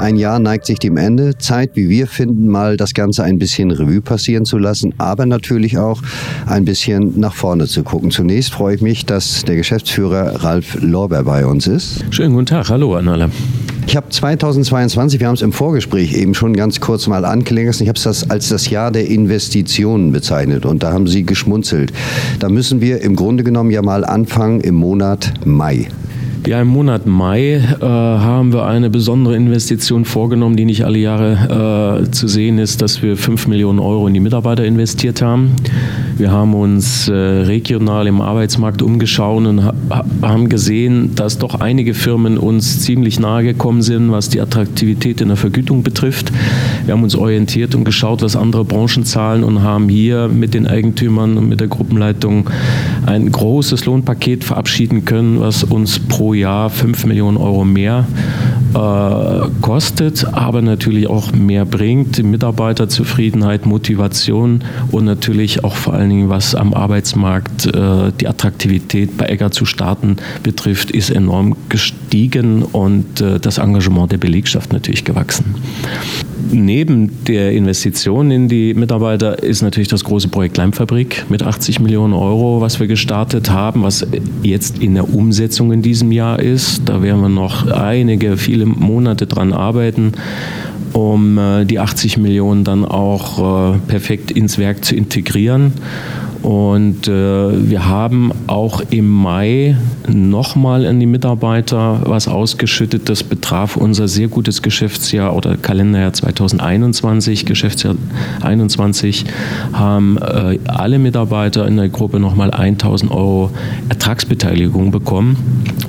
Ein Jahr neigt sich dem Ende. Zeit, wie wir finden, mal das Ganze ein bisschen Revue passieren zu lassen, aber natürlich auch ein bisschen nach vorne zu gucken. Zunächst freue ich mich, dass der Geschäftsführer Ralf Lorber bei uns ist. Schönen guten Tag, hallo an alle. Ich habe 2022, wir haben es im Vorgespräch eben schon ganz kurz mal lassen, ich habe es das als das Jahr der Investitionen bezeichnet und da haben Sie geschmunzelt. Da müssen wir im Grunde genommen ja mal anfangen im Monat Mai. Ja, im Monat Mai äh, haben wir eine besondere Investition vorgenommen, die nicht alle Jahre äh, zu sehen ist, dass wir 5 Millionen Euro in die Mitarbeiter investiert haben. Wir haben uns äh, regional im Arbeitsmarkt umgeschaut und ha haben gesehen, dass doch einige Firmen uns ziemlich nahe gekommen sind, was die Attraktivität in der Vergütung betrifft. Wir haben uns orientiert und geschaut, was andere Branchen zahlen und haben hier mit den Eigentümern und mit der Gruppenleitung ein großes Lohnpaket verabschieden können, was uns pro Jahr 5 Millionen Euro mehr äh, kostet, aber natürlich auch mehr bringt. Mitarbeiterzufriedenheit, Motivation und natürlich auch vor allen Dingen, was am Arbeitsmarkt äh, die Attraktivität bei Egger zu starten betrifft, ist enorm gestiegen und äh, das Engagement der Belegschaft natürlich gewachsen. Neben der Investition in die Mitarbeiter ist natürlich das große Projekt Leimfabrik mit 80 Millionen Euro, was wir gestartet haben, was jetzt in der Umsetzung in diesem Jahr ist. Da werden wir noch einige, viele Monate dran arbeiten um äh, die 80 Millionen dann auch äh, perfekt ins Werk zu integrieren. Und äh, wir haben auch im Mai nochmal an die Mitarbeiter was ausgeschüttet. Das betraf unser sehr gutes Geschäftsjahr oder Kalenderjahr 2021. Geschäftsjahr 2021 haben äh, alle Mitarbeiter in der Gruppe nochmal 1000 Euro Ertragsbeteiligung bekommen.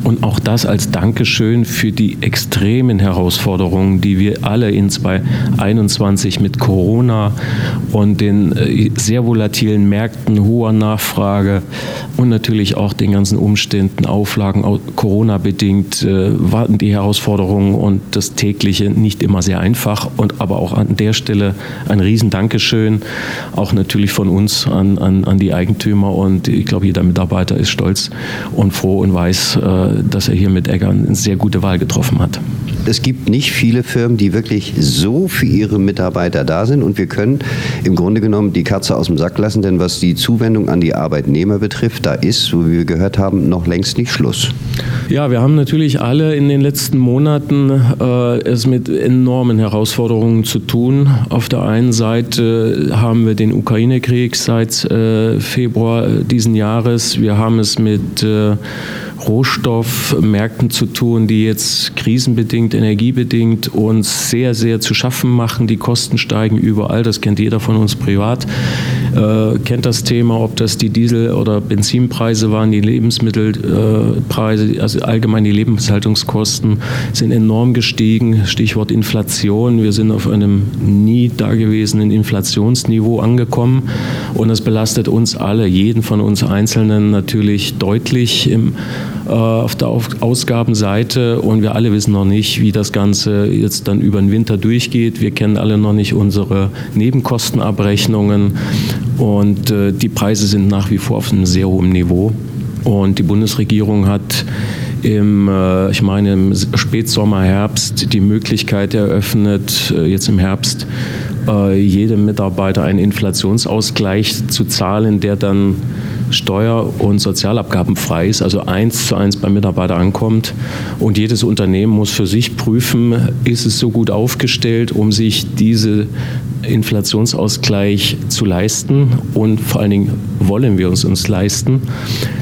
Und auch das als Dankeschön für die extremen Herausforderungen, die wir alle in 2021 mit Corona und den äh, sehr volatilen Märkten hoher Nachfrage und natürlich auch den ganzen Umständen, Auflagen, Corona-bedingt, äh, warten die Herausforderungen und das tägliche nicht immer sehr einfach. Und aber auch an der Stelle ein Riesen-Dankeschön, auch natürlich von uns an, an, an die Eigentümer. Und ich glaube, jeder Mitarbeiter ist stolz und froh und weiß, äh, dass er hier mit Eggern eine sehr gute Wahl getroffen hat es gibt nicht viele Firmen, die wirklich so für ihre Mitarbeiter da sind. Und wir können im Grunde genommen die Katze aus dem Sack lassen, denn was die Zuwendung an die Arbeitnehmer betrifft, da ist, so wie wir gehört haben, noch längst nicht Schluss. Ja, wir haben natürlich alle in den letzten Monaten äh, es mit enormen Herausforderungen zu tun. Auf der einen Seite haben wir den Ukraine-Krieg seit äh, Februar diesen Jahres. Wir haben es mit äh, Rohstoffmärkten zu tun, die jetzt krisenbedingt, energiebedingt uns sehr, sehr zu schaffen machen. Die Kosten steigen überall, das kennt jeder von uns privat, äh, kennt das Thema, ob das die Diesel- oder Benzinpreise waren, die Lebensmittelpreise, also allgemein die Lebenshaltungskosten sind enorm gestiegen. Stichwort Inflation. Wir sind auf einem nie dagewesenen Inflationsniveau angekommen und das belastet uns alle, jeden von uns Einzelnen natürlich deutlich im auf der Ausgabenseite und wir alle wissen noch nicht, wie das Ganze jetzt dann über den Winter durchgeht. Wir kennen alle noch nicht unsere Nebenkostenabrechnungen und äh, die Preise sind nach wie vor auf einem sehr hohen Niveau. Und die Bundesregierung hat im, äh, ich meine, im Spätsommer, Herbst die Möglichkeit eröffnet, jetzt im Herbst, jedem Mitarbeiter einen Inflationsausgleich zu zahlen, der dann steuer- und sozialabgabenfrei ist, also eins zu eins beim Mitarbeiter ankommt. Und jedes Unternehmen muss für sich prüfen, ist es so gut aufgestellt, um sich diese Inflationsausgleich zu leisten und vor allen Dingen wollen wir uns uns leisten.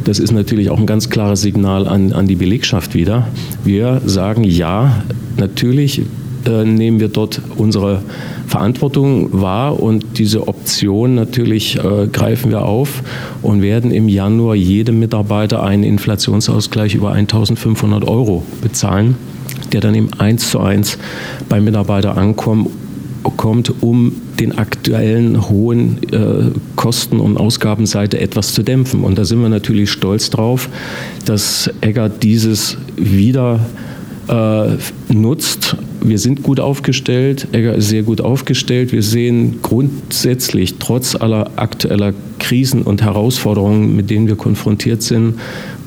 Das ist natürlich auch ein ganz klares Signal an, an die Belegschaft wieder. Wir sagen ja, natürlich äh, nehmen wir dort unsere Verantwortung wahr und diese Option natürlich äh, greifen wir auf und werden im Januar jedem Mitarbeiter einen Inflationsausgleich über 1500 Euro bezahlen, der dann im 1 zu 1 beim Mitarbeiter ankommt kommt, um den aktuellen hohen äh, Kosten- und Ausgabenseite etwas zu dämpfen. Und da sind wir natürlich stolz drauf, dass Egger dieses wieder äh, nutzt. Wir sind gut aufgestellt, Egger ist sehr gut aufgestellt. Wir sehen grundsätzlich trotz aller aktueller Krisen und Herausforderungen, mit denen wir konfrontiert sind,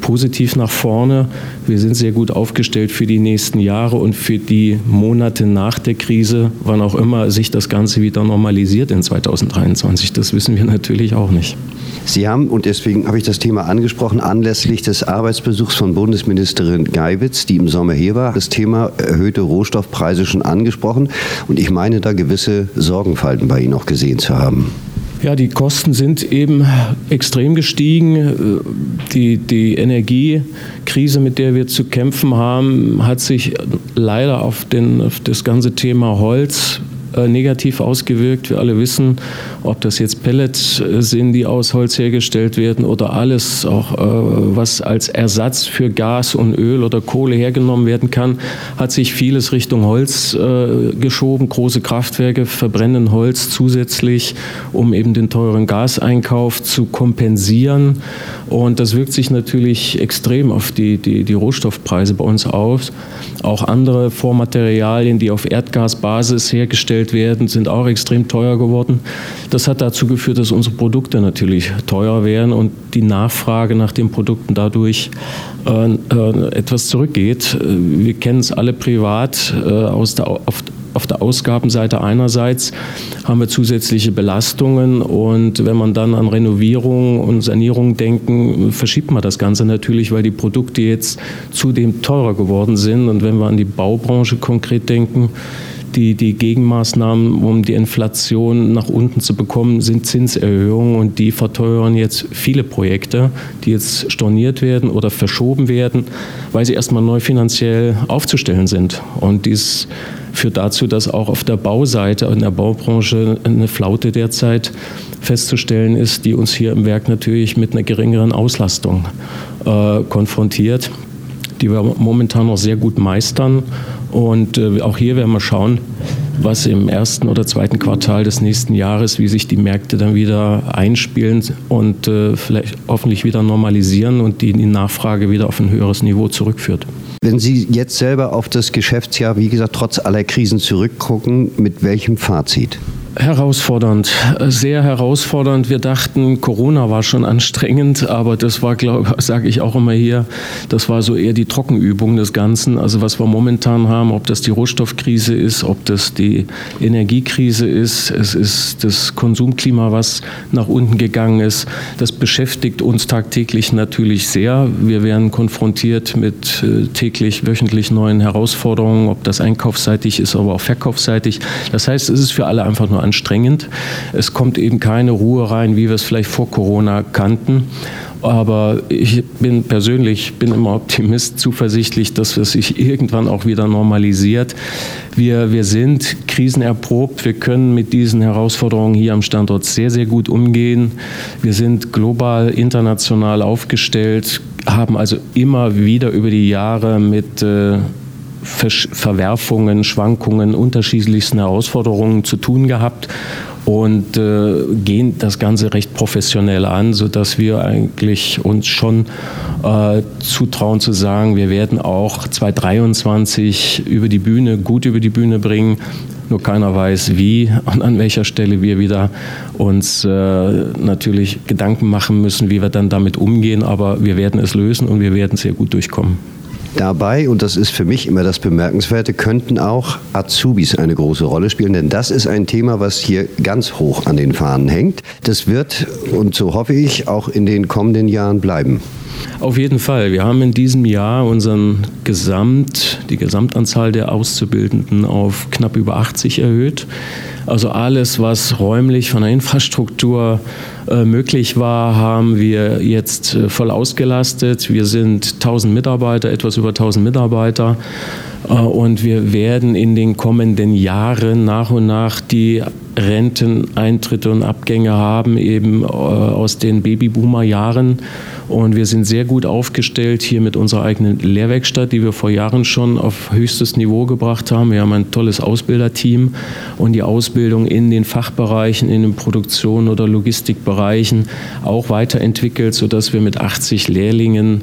positiv nach vorne. Wir sind sehr gut aufgestellt für die nächsten Jahre und für die Monate nach der Krise, wann auch immer sich das Ganze wieder normalisiert in 2023. Das wissen wir natürlich auch nicht. Sie haben, und deswegen habe ich das Thema angesprochen, anlässlich des Arbeitsbesuchs von Bundesministerin Geiwitz, die im Sommer hier war, das Thema erhöhte Rohstoffpreise schon angesprochen. Und ich meine, da gewisse Sorgenfalten bei Ihnen auch gesehen zu haben. Ja, die Kosten sind eben extrem gestiegen. Die, die Energiekrise, mit der wir zu kämpfen haben, hat sich leider auf, den, auf das ganze Thema Holz äh, negativ ausgewirkt. Wir alle wissen, ob das jetzt Pellets äh, sind, die aus Holz hergestellt werden oder alles, auch äh, was als Ersatz für Gas und Öl oder Kohle hergenommen werden kann, hat sich vieles Richtung Holz geschoben. Große Kraftwerke verbrennen Holz zusätzlich, um eben den teuren Gaseinkauf zu kompensieren. Und das wirkt sich natürlich extrem auf die, die, die Rohstoffpreise bei uns aus. Auch andere Vormaterialien, die auf Erdgasbasis hergestellt werden, sind auch extrem teuer geworden. Das hat dazu geführt, dass unsere Produkte natürlich teuer werden und die Nachfrage nach den Produkten dadurch äh, äh, etwas zurückgeht. Wir kennen es alle privat äh, aus der, auf, auf der Ausgabenseite einerseits haben wir zusätzliche Belastungen und wenn man dann an Renovierung und Sanierung denken, verschiebt man das Ganze natürlich, weil die Produkte jetzt zudem teurer geworden sind und wenn wir an die Baubranche konkret denken, die, die Gegenmaßnahmen, um die Inflation nach unten zu bekommen, sind Zinserhöhungen und die verteuern jetzt viele Projekte, die jetzt storniert werden oder verschoben werden, weil sie erstmal neu finanziell aufzustellen sind. Und dies führt dazu, dass auch auf der Bauseite, in der Baubranche eine Flaute derzeit festzustellen ist, die uns hier im Werk natürlich mit einer geringeren Auslastung äh, konfrontiert, die wir momentan noch sehr gut meistern. Und äh, auch hier werden wir schauen, was im ersten oder zweiten Quartal des nächsten Jahres, wie sich die Märkte dann wieder einspielen und äh, vielleicht hoffentlich wieder normalisieren und die, die Nachfrage wieder auf ein höheres Niveau zurückführt. Wenn Sie jetzt selber auf das Geschäftsjahr, wie gesagt, trotz aller Krisen zurückgucken, mit welchem Fazit? Herausfordernd, sehr herausfordernd. Wir dachten, Corona war schon anstrengend, aber das war, glaube sage ich auch immer hier, das war so eher die Trockenübung des Ganzen. Also was wir momentan haben, ob das die Rohstoffkrise ist, ob das die Energiekrise ist, es ist das Konsumklima, was nach unten gegangen ist. Das beschäftigt uns tagtäglich natürlich sehr. Wir werden konfrontiert mit äh, täglich, wöchentlich neuen Herausforderungen, ob das einkaufsseitig ist, aber auch verkaufsseitig. Das heißt, es ist für alle einfach nur anstrengend. Es kommt eben keine Ruhe rein, wie wir es vielleicht vor Corona kannten. Aber ich bin persönlich bin immer Optimist, zuversichtlich, dass es sich irgendwann auch wieder normalisiert. Wir, wir sind krisenerprobt. Wir können mit diesen Herausforderungen hier am Standort sehr, sehr gut umgehen. Wir sind global, international aufgestellt, haben also immer wieder über die Jahre mit äh, Verwerfungen, Schwankungen, unterschiedlichsten Herausforderungen zu tun gehabt und äh, gehen das Ganze recht professionell an, sodass wir eigentlich uns schon äh, zutrauen zu sagen, wir werden auch 2023 über die Bühne, gut über die Bühne bringen. Nur keiner weiß, wie und an welcher Stelle wir wieder uns äh, natürlich Gedanken machen müssen, wie wir dann damit umgehen. Aber wir werden es lösen und wir werden sehr gut durchkommen. Dabei, und das ist für mich immer das Bemerkenswerte, könnten auch Azubis eine große Rolle spielen, denn das ist ein Thema, was hier ganz hoch an den Fahnen hängt. Das wird, und so hoffe ich, auch in den kommenden Jahren bleiben. Auf jeden Fall. Wir haben in diesem Jahr unseren Gesamt, die Gesamtanzahl der Auszubildenden auf knapp über 80 erhöht. Also alles, was räumlich von der Infrastruktur äh, möglich war, haben wir jetzt äh, voll ausgelastet. Wir sind 1000 Mitarbeiter, etwas über 1000 Mitarbeiter. Äh, und wir werden in den kommenden Jahren nach und nach die Renteneintritte und Abgänge haben, eben aus den Babyboomer-Jahren. Und wir sind sehr gut aufgestellt hier mit unserer eigenen Lehrwerkstatt, die wir vor Jahren schon auf höchstes Niveau gebracht haben. Wir haben ein tolles Ausbilderteam und die Ausbildung in den Fachbereichen, in den Produktion- oder Logistikbereichen auch weiterentwickelt, sodass wir mit 80 Lehrlingen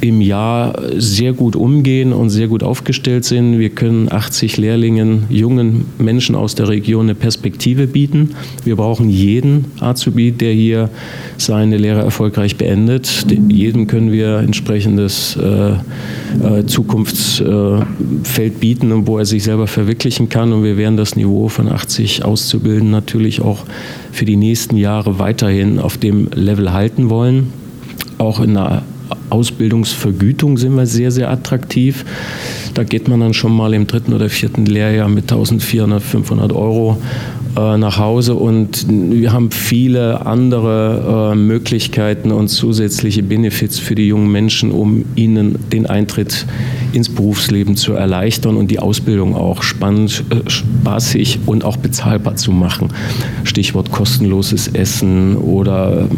im Jahr sehr gut umgehen und sehr gut aufgestellt sind. Wir können 80 Lehrlingen, jungen Menschen aus der Region eine Perspektive bieten. Wir brauchen jeden Azubi, der hier seine Lehre erfolgreich beendet. Jedem können wir entsprechendes äh, äh, Zukunftsfeld bieten, wo er sich selber verwirklichen kann. Und wir werden das Niveau von 80 Auszubildenden natürlich auch für die nächsten Jahre weiterhin auf dem Level halten wollen. Auch in der Ausbildungsvergütung sind wir sehr, sehr attraktiv. Da geht man dann schon mal im dritten oder vierten Lehrjahr mit 1400, 500 Euro äh, nach Hause und wir haben viele andere äh, Möglichkeiten und zusätzliche Benefits für die jungen Menschen, um ihnen den Eintritt ins Berufsleben zu erleichtern und die Ausbildung auch spannend, äh, spaßig und auch bezahlbar zu machen. Stichwort kostenloses Essen oder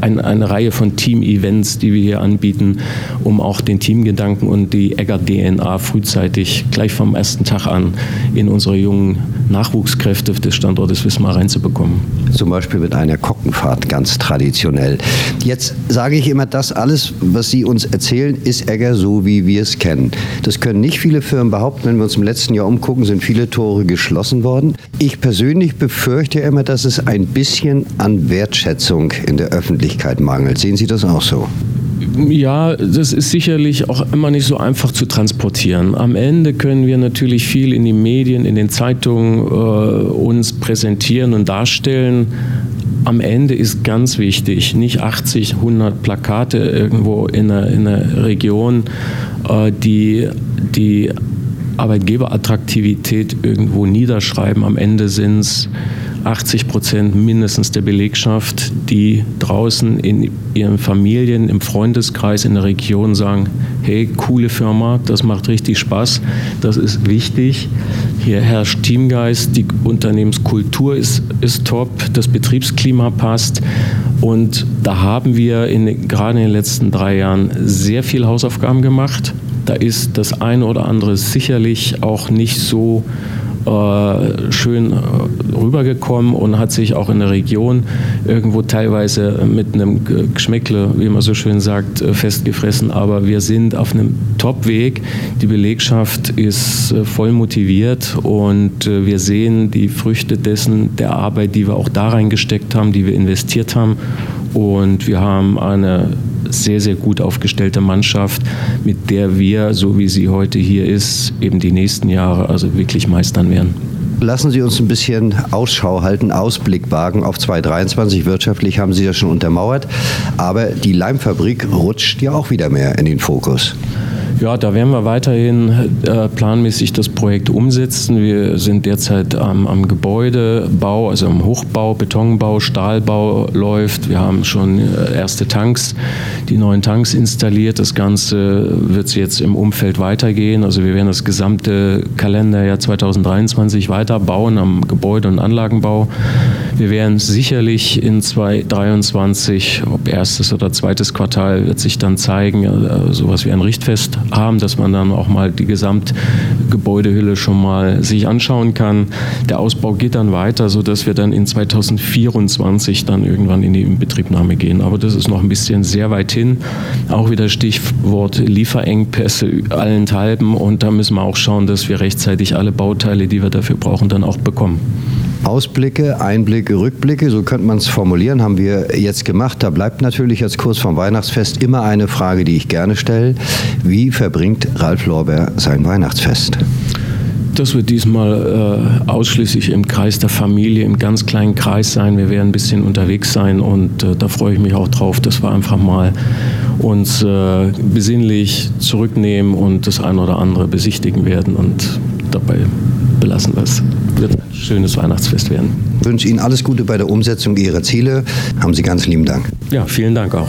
eine Reihe von Team-Events, die wir hier anbieten, um auch den Teamgedanken und die Egger-DNA frühzeitig gleich vom ersten Tag an in unsere jungen Nachwuchskräfte des Standortes Wismar reinzubekommen. Zum Beispiel mit einer Kockenfahrt, ganz traditionell. Jetzt sage ich immer, das alles, was Sie uns erzählen, ist Egger so, wie wir es kennen. Das können nicht viele Firmen behaupten. Wenn wir uns im letzten Jahr umgucken, sind viele Tore geschlossen worden. Ich persönlich befürchte immer, dass es ein bisschen an Wertschätzung in der Öffentlichkeit mangelt. Sehen Sie das auch so? Ja, das ist sicherlich auch immer nicht so einfach zu transportieren. Am Ende können wir natürlich viel in den Medien, in den Zeitungen äh, uns präsentieren und darstellen. Am Ende ist ganz wichtig, nicht 80, 100 Plakate irgendwo in einer, in einer Region, äh, die die Arbeitgeberattraktivität irgendwo niederschreiben. Am Ende sind es 80 Prozent mindestens der Belegschaft, die draußen in ihren Familien, im Freundeskreis, in der Region sagen, hey, coole Firma, das macht richtig Spaß, das ist wichtig. Hier herrscht Teamgeist, die Unternehmenskultur ist, ist top, das Betriebsklima passt. Und da haben wir in, gerade in den letzten drei Jahren sehr viel Hausaufgaben gemacht. Da ist das eine oder andere sicherlich auch nicht so äh, schön äh, rübergekommen und hat sich auch in der Region irgendwo teilweise mit einem Geschmäckle, wie man so schön sagt, äh, festgefressen. Aber wir sind auf einem Top-Weg. Die Belegschaft ist voll motiviert und wir sehen die Früchte dessen, der Arbeit, die wir auch da reingesteckt haben, die wir investiert haben. Und wir haben eine sehr, sehr gut aufgestellte Mannschaft, mit der wir, so wie sie heute hier ist, eben die nächsten Jahre also wirklich meistern werden. Lassen Sie uns ein bisschen Ausschau halten, Ausblick wagen auf 2023. Wirtschaftlich haben Sie das schon untermauert, aber die Leimfabrik rutscht ja auch wieder mehr in den Fokus. Ja, da werden wir weiterhin äh, planmäßig das Projekt umsetzen. Wir sind derzeit am, am, Gebäudebau, also am Hochbau, Betonbau, Stahlbau läuft. Wir haben schon äh, erste Tanks, die neuen Tanks installiert. Das Ganze wird jetzt im Umfeld weitergehen. Also wir werden das gesamte Kalenderjahr 2023 weiterbauen am Gebäude- und Anlagenbau. Wir werden sicherlich in 2023, ob erstes oder zweites Quartal, wird sich dann zeigen, äh, sowas wie ein Richtfest haben, dass man dann auch mal die Gesamtgebäudehülle schon mal sich anschauen kann. Der Ausbau geht dann weiter, sodass wir dann in 2024 dann irgendwann in die Inbetriebnahme gehen. Aber das ist noch ein bisschen sehr weit hin. Auch wieder Stichwort Lieferengpässe allenthalben und da müssen wir auch schauen, dass wir rechtzeitig alle Bauteile, die wir dafür brauchen, dann auch bekommen. Ausblicke, Einblicke, Rückblicke, so könnte man es formulieren, haben wir jetzt gemacht. Da bleibt natürlich als Kurs vom Weihnachtsfest immer eine Frage, die ich gerne stelle. Wie verbringt Ralf Lorber sein Weihnachtsfest? Das wird diesmal äh, ausschließlich im Kreis der Familie, im ganz kleinen Kreis sein. Wir werden ein bisschen unterwegs sein und äh, da freue ich mich auch drauf, dass wir einfach mal uns äh, besinnlich zurücknehmen und das eine oder andere besichtigen werden und dabei belassen wir es. Wird ein schönes Weihnachtsfest werden. Ich wünsche Ihnen alles Gute bei der Umsetzung Ihrer Ziele. Haben Sie ganz lieben Dank. Ja, vielen Dank auch.